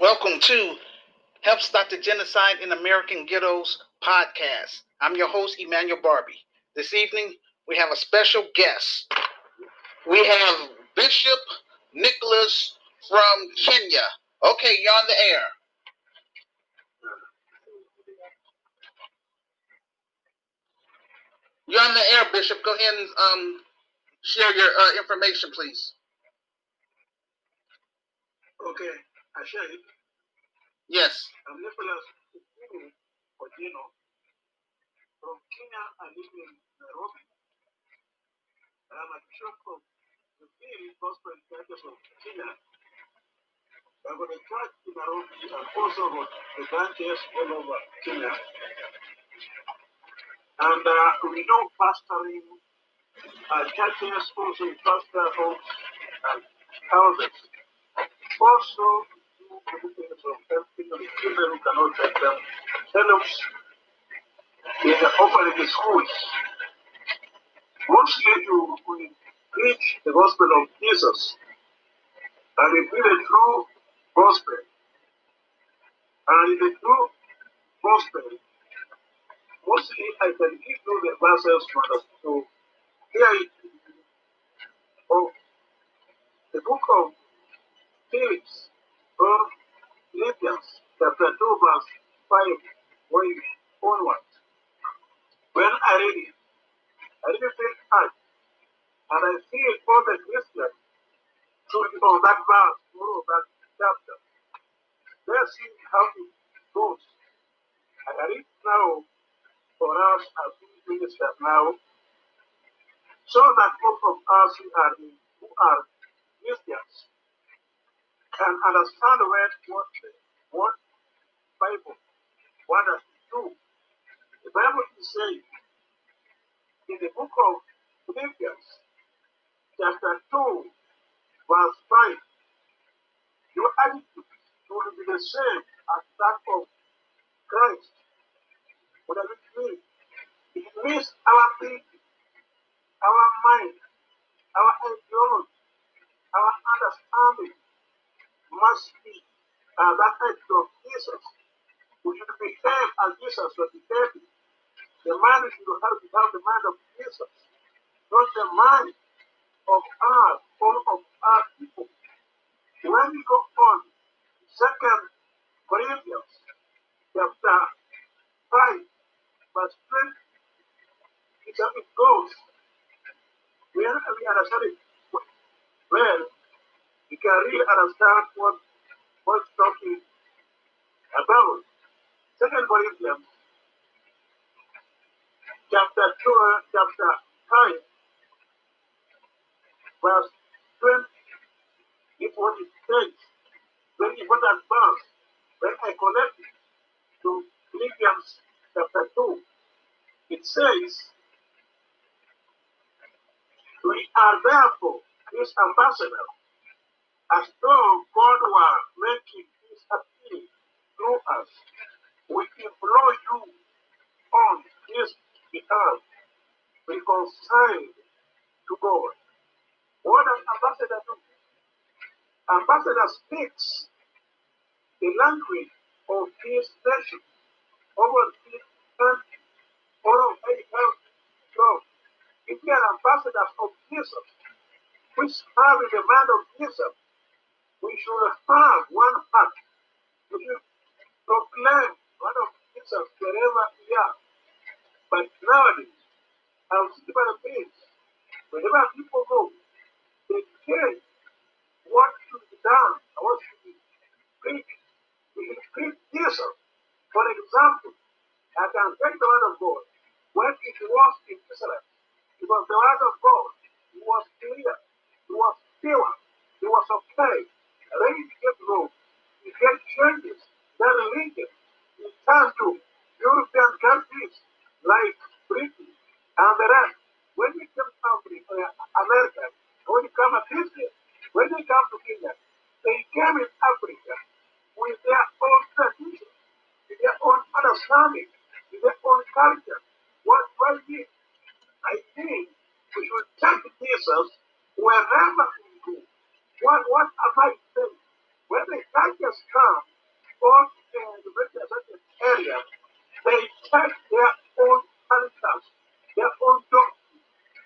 Welcome to Help Stop the Genocide in American Ghettos podcast. I'm your host, Emmanuel Barbie. This evening, we have a special guest. We have Bishop Nicholas from Kenya. Okay, you're on the air. You're on the air, Bishop. Go ahead and um, share your uh, information, please. Okay, I. Yes. I'm Nicholas Odino from Kenya. I live in Nairobi. I'm a bishop of the Field Gospel Churches of Kenya. I've got a church in Nairobi and also got the branches all over Kenya. And uh, we know pastoring uh, churches, also pastor homes and houses. Also, everything from children who cannot themselves in the schools. Mostly to preach the gospel of Jesus and we preach the true gospel. And the true gospel, mostly I can give you the verses for us to hear it of the book of Phillips or oh, Philippians chapter 2 verse 5 going onward. When I read it, I really feel hard and I feel all the Christians should know that verse or that chapter. Let's see how it goes. And I read now for us as we minister now, so that both of us who are, who are can understand what, what, what Bible what us to do. The Bible is saying in the book of Philippians, chapter 2, verse 5, your attitude will be the same as that of Christ. What does it mean? It means our thinking, our mind, our ideology, our understanding must be uh, that attitude of Jesus. We should behave as Jesus was behaving. The mind should have to have the mind of Jesus, not the mind of us or of our people. When we go on, Second Corinthians chapter 5, verse 20, it's how it goes. We, are we understand it well. We can really understand what what's talking about. Second Corinthians chapter 2, chapter 5, verse 20. It what it says. Very important verse. When I connect it to Philippians chapter 2, it says, We are therefore his ambassador, as though God were making his appeal through us. We implore you on his behalf, reconciled to God. What does ambassador do? Ambassador speaks the language of his nation, over his country, or of any country. So, if we are ambassadors of Jesus, which have the mind of Jesus, we should have one heart. We should proclaim one of Jesus wherever we are. But nowadays, I'll see by the things, whenever people go, they change what should be done what should be preached. We should preach Jesus. For example, I can take the word of God. When it was in Israel, it was the word of God. It was clear. It was pure. It was okay. To get wrong. You get changes. Their religion. You turn to European countries like Britain and the rest. When we come to Africa, uh, America, when you come to Israel, when they come to Kenya, they came in Africa with their own tradition, with their own understanding, with their own culture. What was it? I think we should take Jesus wherever we go. What, what am I saying? When they take a has come, all in the certain area, they take their own cultures, their own doctrine,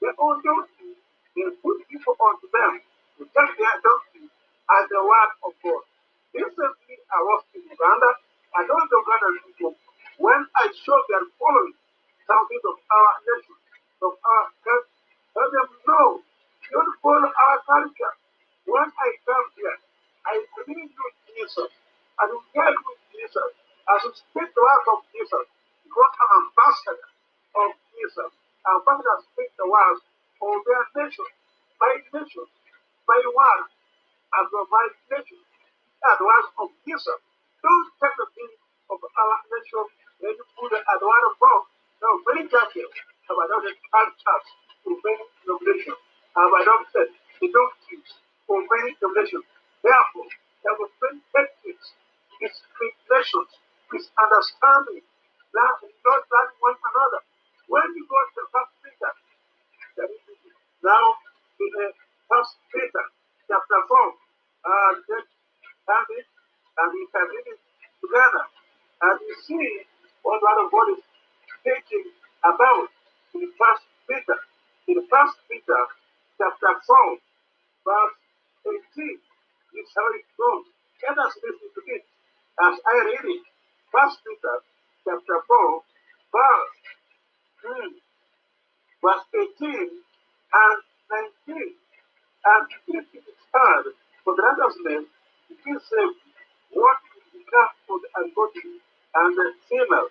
their own doctrine, they put people onto them to take their doctrine as the word of God. Recently, I was in Uganda. Don't know Uganda people. When I saw them following something of our nation, of our country, let them know, don't follow our culture. When I come here, I believe in Jesus. Will get with Jesus. I should speak the word of Jesus because I'm ambassador of Jesus. Ambassadors speak the words of their nation, my nation, my word, as of my nation, the words of Jesus. Don't take the of our nation and put it the word of God. No, very careful about not the cultures to many denominations. Have said the doctrines for many denominations? Therefore, there will be tactics, discriminations, misunderstanding, that not that one another. When you go to the first Peter, now in the first Peter chapter 4, uh, just have it and we can read it together and you see what the other God is teaching about in first Peter. In first Peter chapter 4, verse 18, this is how it goes. Let us listen to it as I read it. First Peter chapter 4, verse, hmm, verse 18 and 19. And if it is hard for the others men to feel safe, what is become for the ungodly and the sinner?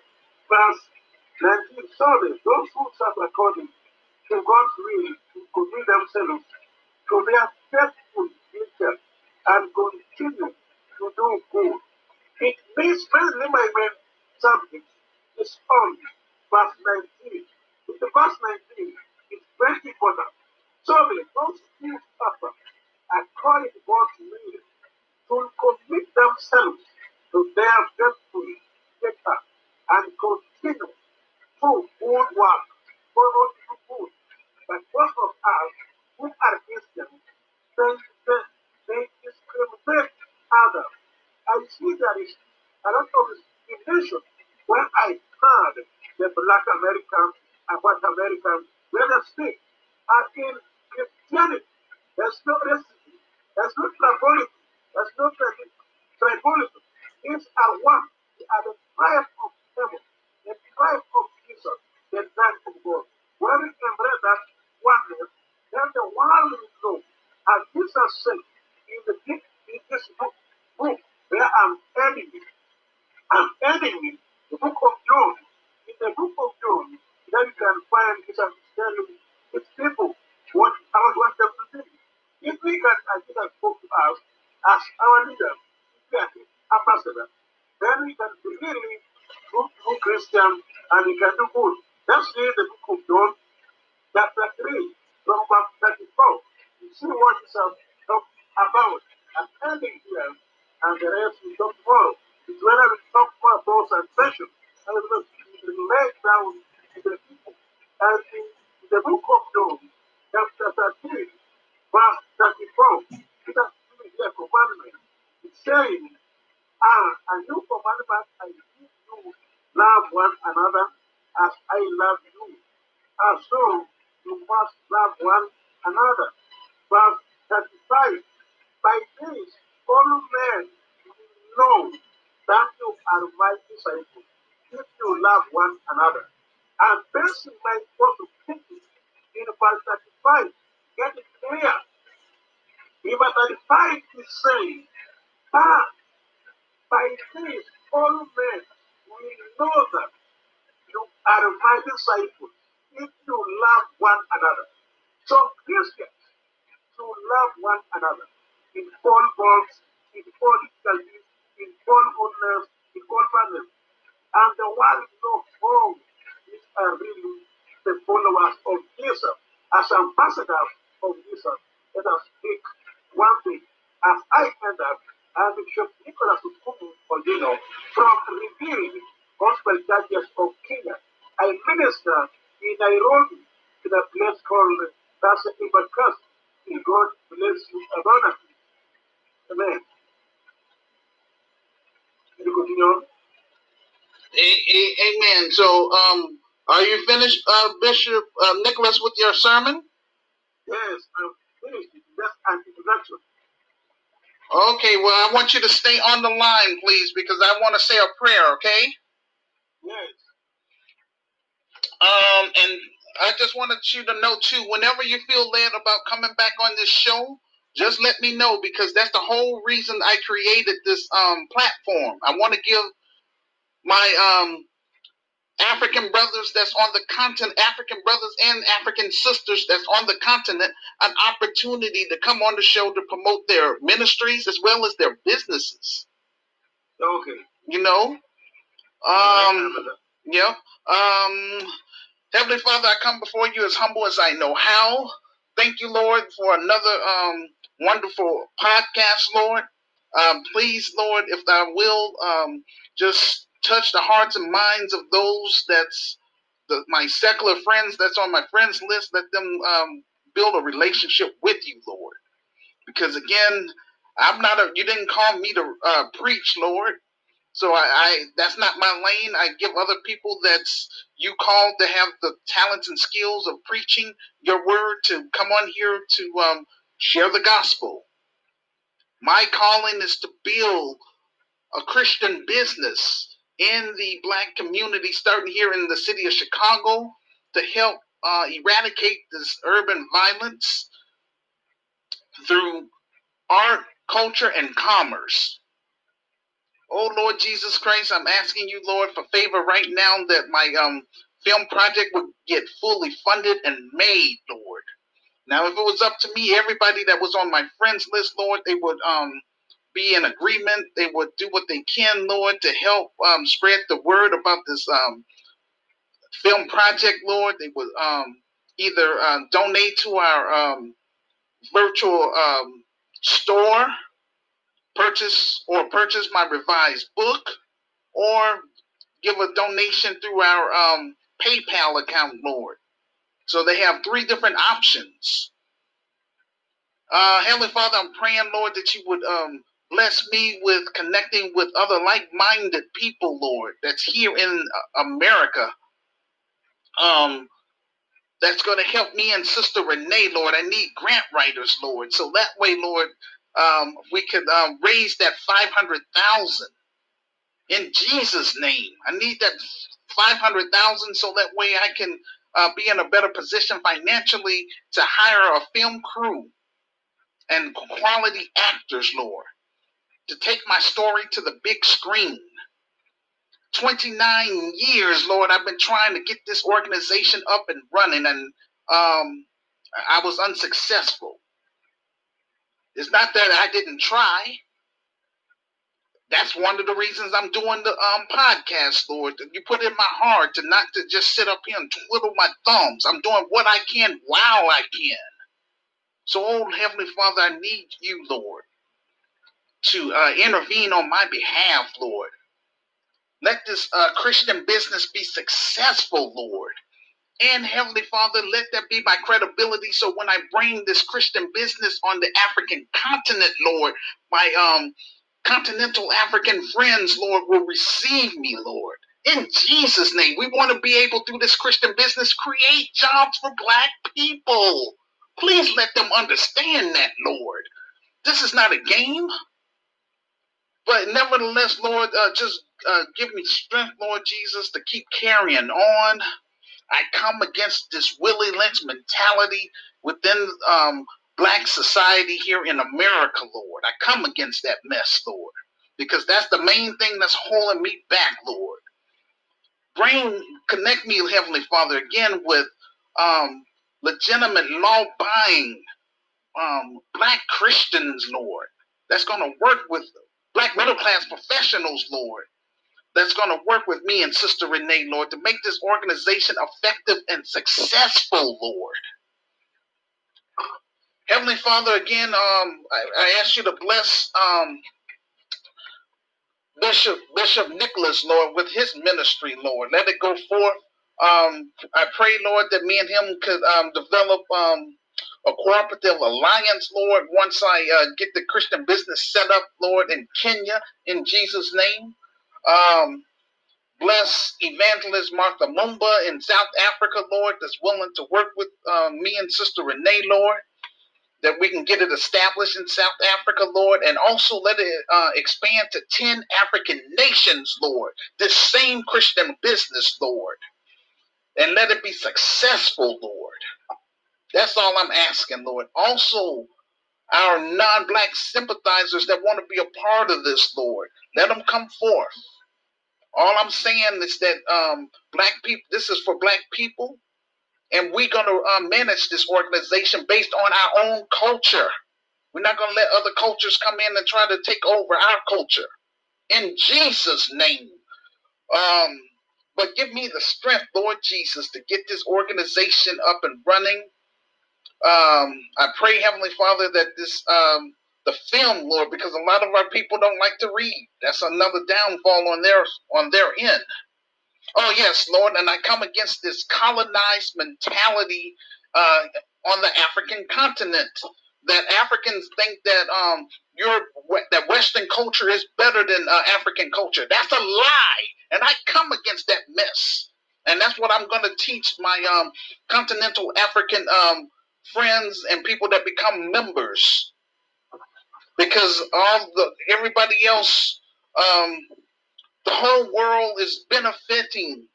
Verse 19. Sorry, those who serve according to God's will to commit themselves to their faithful nature and continue to do good. It means presently my main subject is on verse 19. In the verse 19 is very important. So the those who suffer according to God's will to commit themselves to their faithful nature and continue to good work. For us to do good. But most of us who are Christians, they, they, they discriminate others. I see there is a lot of discrimination when I heard the black American and white American when they speak. And in Christianity, there's no racism, there's no tribalism, there's no tri- tribalism. These are one. They are the tribe of heaven, the tribe of Jesus, the tribe of God. When we embrace that oneness, then the world will know. As Jesus said in the in this book, book where I'm ending it, I'm ending it, the book of John. In the book of John, then you can find Jesus telling his people what I want them to do. If we can, as Jesus spoke to us as our leader, if we are his ambassador, then we can be really good, good Christian and we can do good. Let's read the book of John, chapter 3, from verse 34. You see what is uh, talk I'm ending here, and the rest we talk more. It's I will talk about salvation. I will lay down to the people. And in the book of John, chapter 13, verse 34, it has given here a commandment. It's saying, Ah, a new commandment I give you, love one another as I love you. And so you must love one another. Verse 35. By this, all men know that you are my disciples if you love one another. And this my to thinking in verse 35. Get it clear. In verse 35 is saying, But by this, all men will know that you are my disciples if you love one another. So Christians to love one another all forms, in all difficulties, in all honors, in all manners. And the one know all these are really the followers of Jesus. As ambassadors of Jesus, let us speak one thing. As I end up, and Bishop Nicholas Ukumu Odino from Revealing Gospel Churches of Kenya. I minister in Nairobi in a place called Casa Ibakast. May God bless you abundantly. Amen. opinion. A- a- amen. So, um, are you finished, uh, Bishop uh, Nicholas, with your sermon? Yes, I'm finished. Just an introduction. Okay, well, I want you to stay on the line, please, because I want to say a prayer, okay? Yes. Um, and I just wanted you to know, too, whenever you feel led about coming back on this show, just let me know because that's the whole reason I created this um, platform. I want to give my um, African brothers that's on the continent, African brothers and African sisters that's on the continent, an opportunity to come on the show to promote their ministries as well as their businesses. Okay. You know, um, yeah. Um, Heavenly Father, I come before you as humble as I know how. Thank you, Lord, for another um wonderful podcast, Lord. Um, please, Lord, if Thou will, um, just touch the hearts and minds of those that's the, my secular friends that's on my friends list. Let them um, build a relationship with you, Lord. Because again, I'm not a. You didn't call me to uh, preach, Lord. So I, I that's not my lane. I give other people that's you called to have the talents and skills of preaching your word to come on here to um, share the gospel. My calling is to build a Christian business in the black community, starting here in the city of Chicago, to help uh, eradicate this urban violence through art, culture, and commerce. Oh Lord Jesus Christ, I'm asking you, Lord, for favor right now that my um film project would get fully funded and made, Lord. Now, if it was up to me, everybody that was on my friends list, Lord, they would um be in agreement. They would do what they can, Lord, to help um, spread the word about this um, film project, Lord. They would um, either uh, donate to our um, virtual um, store, purchase or purchase my revised book, or give a donation through our um, PayPal account, Lord. So they have three different options. Uh, Heavenly Father, I'm praying, Lord, that you would um, bless me with connecting with other like-minded people, Lord, that's here in uh, America. Um, that's going to help me and Sister Renee, Lord. I need grant writers, Lord. So that way, Lord, um, we could um, raise that 500,000 in Jesus' name. I need that 500,000 so that way I can uh, be in a better position financially to hire a film crew and quality actors, Lord, to take my story to the big screen. 29 years, Lord, I've been trying to get this organization up and running, and um, I was unsuccessful. It's not that I didn't try. That's one of the reasons I'm doing the um, podcast, Lord. You put it in my heart to not to just sit up here and twiddle my thumbs. I'm doing what I can while I can. So, oh Heavenly Father, I need you, Lord, to uh, intervene on my behalf, Lord. Let this uh, Christian business be successful, Lord. And Heavenly Father, let that be my credibility. So when I bring this Christian business on the African continent, Lord, my um continental African friends, Lord, will receive me, Lord. In Jesus' name, we want to be able through this Christian business create jobs for black people. Please let them understand that, Lord. This is not a game. But nevertheless, Lord, uh, just uh, give me strength, Lord Jesus, to keep carrying on. I come against this Willie Lynch mentality within um, black society here in America, Lord. I come against that mess, Lord, because that's the main thing that's holding me back, Lord. Bring, connect me, Heavenly Father, again with um, legitimate law-buying um, black Christians, Lord. That's going to work with black middle class professionals, Lord. That's going to work with me and Sister Renee, Lord, to make this organization effective and successful, Lord. Heavenly Father, again, um, I, I ask you to bless um, Bishop Bishop Nicholas, Lord, with his ministry, Lord. Let it go forth. Um, I pray, Lord, that me and him could um, develop um, a cooperative alliance, Lord, once I uh, get the Christian business set up, Lord, in Kenya, in Jesus' name. Um, bless evangelist Martha Mumba in South Africa, Lord, that's willing to work with um, me and Sister Renee, Lord, that we can get it established in South Africa, Lord, and also let it uh, expand to 10 African nations, Lord. This same Christian business, Lord, and let it be successful, Lord. That's all I'm asking, Lord. Also, our non black sympathizers that want to be a part of this, Lord, let them come forth. All I'm saying is that um, black people, this is for black people, and we're going to uh, manage this organization based on our own culture. We're not going to let other cultures come in and try to take over our culture. In Jesus' name. Um, but give me the strength, Lord Jesus, to get this organization up and running. Um, I pray, Heavenly Father, that this um, the film, Lord, because a lot of our people don't like to read. That's another downfall on their on their end. Oh yes, Lord, and I come against this colonized mentality uh, on the African continent. That Africans think that um, Europe, that Western culture is better than uh, African culture. That's a lie, and I come against that mess. And that's what I'm going to teach my um, continental African um, friends and people that become members because all the everybody else, um, the whole world is benefiting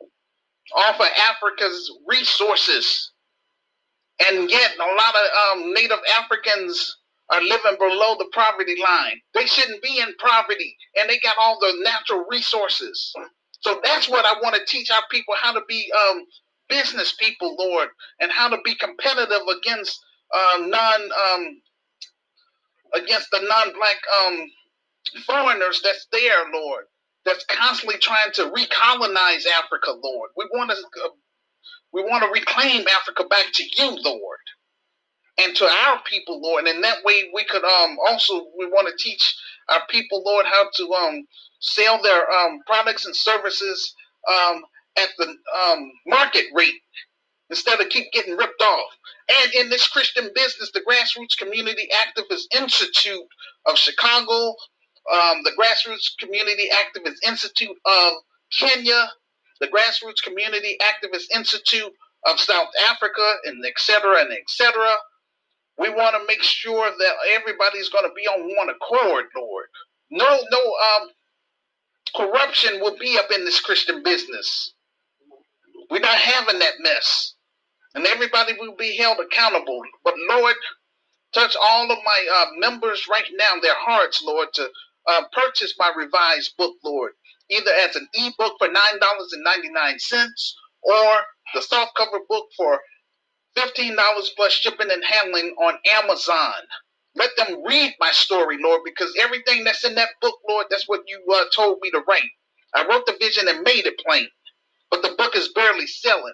off of Africa's resources, and yet a lot of um, Native Africans are living below the poverty line. They shouldn't be in poverty, and they got all the natural resources. So that's what I want to teach our people how to be um, business people, Lord, and how to be competitive against uh, non um, against the non-black um, foreigners that's there, Lord, that's constantly trying to recolonize Africa, Lord. We want to uh, we want to reclaim Africa back to you, Lord, and to our people, Lord. And in that way, we could um also we want to teach our people, Lord, how to um sell their um products and services um at the um market rate instead of keep getting ripped off. And in this Christian business, the Grassroots Community Activist Institute of Chicago, um, the Grassroots Community Activist Institute of Kenya, the Grassroots Community Activist Institute of South Africa, and et cetera, and et cetera. We want to make sure that everybody's going to be on one accord, Lord. No, no um, corruption will be up in this Christian business. We're not having that mess and everybody will be held accountable. But Lord, touch all of my uh, members right now, their hearts, Lord, to uh, purchase my revised book, Lord, either as an ebook for $9.99 or the softcover book for $15 plus shipping and handling on Amazon. Let them read my story, Lord, because everything that's in that book, Lord, that's what you uh, told me to write. I wrote the vision and made it plain, but the book is barely selling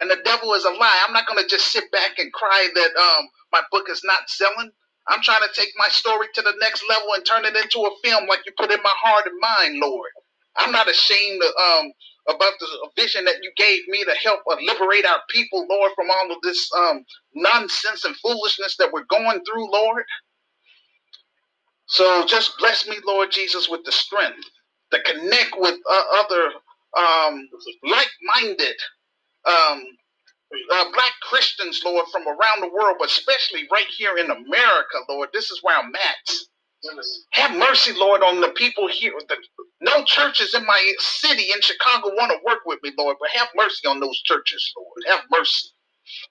and the devil is a lie. I'm not going to just sit back and cry that um, my book is not selling. I'm trying to take my story to the next level and turn it into a film like you put in my heart and mind, Lord. I'm not ashamed of, um, about the vision that you gave me to help uh, liberate our people, Lord, from all of this um, nonsense and foolishness that we're going through, Lord. So just bless me, Lord Jesus, with the strength to connect with uh, other um, like minded um, uh, black Christians, Lord, from around the world, but especially right here in America, Lord. This is where I'm at. Have mercy, Lord, on the people here. The, no churches in my city in Chicago want to work with me, Lord, but have mercy on those churches, Lord. Have mercy.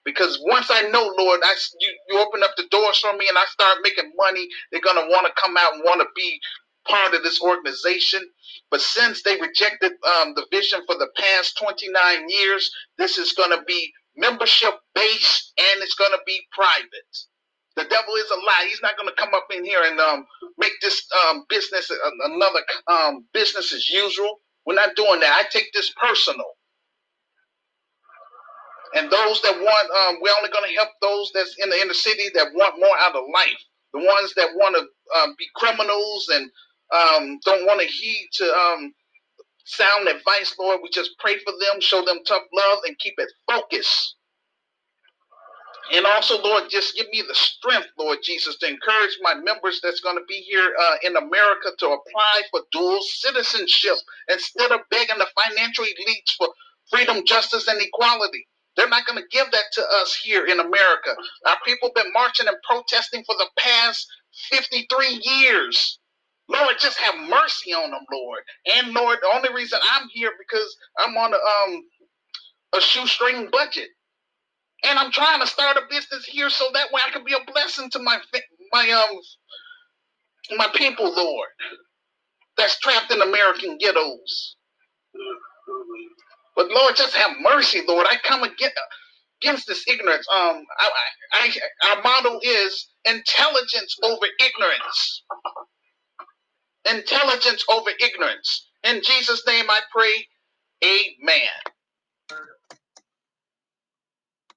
Because once I know, Lord, I, you, you open up the doors for me and I start making money, they're going to want to come out and want to be part of this organization. But since they rejected um, the vision for the past 29 years, this is going to be membership based and it's going to be private. The devil is a lie. He's not going to come up in here and um, make this um, business another um, business as usual. We're not doing that. I take this personal. And those that want, um, we're only going to help those that's in the inner city that want more out of life. The ones that want to um, be criminals and um, don't want to heed to um, sound advice, Lord. We just pray for them, show them tough love, and keep it focused. And also, Lord, just give me the strength, Lord Jesus, to encourage my members that's going to be here uh, in America to apply for dual citizenship instead of begging the financial elites for freedom, justice, and equality. They're not going to give that to us here in America. Our people have been marching and protesting for the past 53 years. Lord, just have mercy on them, Lord. And Lord, the only reason I'm here because I'm on a, um, a shoestring budget and I'm trying to start a business here so that way I can be a blessing to my my um my people, Lord, that's trapped in American ghettos. But Lord, just have mercy, Lord. I come against, against this ignorance. Um, I, I, our motto is intelligence over ignorance. Intelligence over ignorance. In Jesus' name, I pray. Amen.